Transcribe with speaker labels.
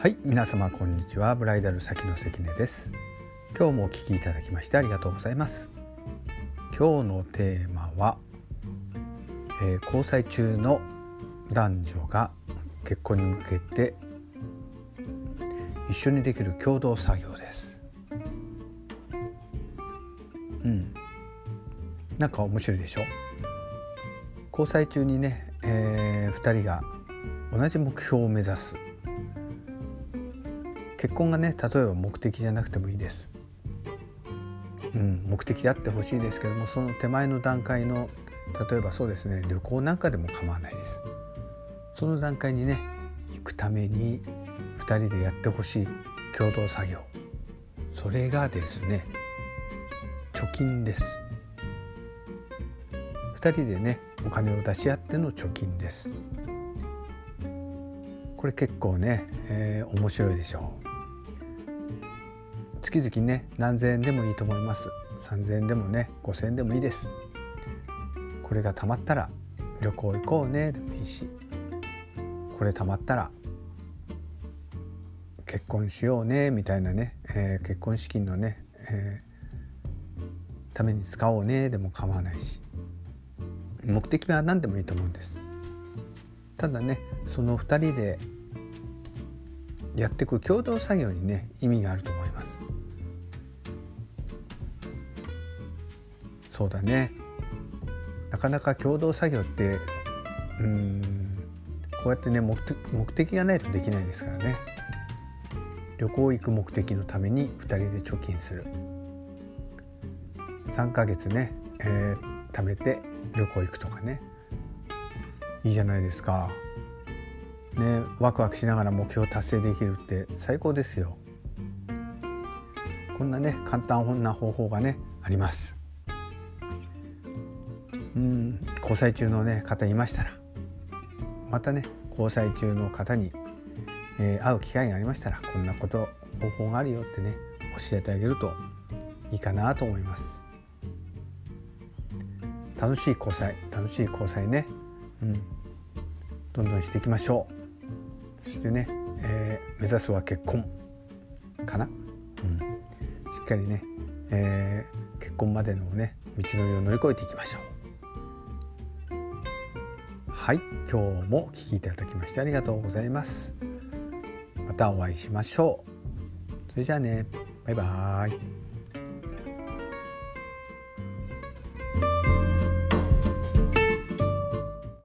Speaker 1: はい皆様こんにちは。ブライダル先の関根です。今日もお聞きいただきましてありがとうございます。今日のテーマは、えー、交際中の男女が結婚に向けて一緒にできる共同作業です。うん。なんか面白いでしょ？交際中にね、えー、2人が同じ目標を目指す。結婚がね例えば目的じゃなくてもいいです。うん、目的であってほしいですけどもその手前の段階の例えばそうですね旅行なんかでも構わないです。その段階にね行くために2人でやってほしい共同作業それがですね貯金です。2人でねお金を出し合っての貯金です。これ結構ね、えー、面白いでしょう。月々ね何千円でもいいと思います。3000円でもね5000円でもいいです。これがたまったら旅行行こうねでもいいし。これたまったら結婚しようねみたいなね、えー、結婚資金のね、えー、ために使おうねでも構わないし。目的は何でもいいと思うんです。ただねその2人でやっていく共同作業にね意味があると思そうだね。なかなか共同作業ってうんこうやってね目的がないとできないですからね。旅行行く目的のために2人で貯金する。3ヶ月ね、えー、貯めて旅行行くとかね。いいじゃないですか。ねワクワクしながら目標達成できるって最高ですよ。こんなね簡単な方法がねあります。うん。交際中の、ね、方いましたらまたね交際中の方に、えー、会う機会がありましたらこんなこと方法があるよってね教えてあげるといいかなと思います。楽しい交際楽しい交際ね、うん、どんどんしていきましょう。そしてね、えー、目指すは結婚かな、うん、しっかりね、えー、結婚までのね道のりを乗り越えていきましょう。はい今日もお聴きいただきましてありがとうございます。またお会いしましょう。それじゃあね。バイバーイ。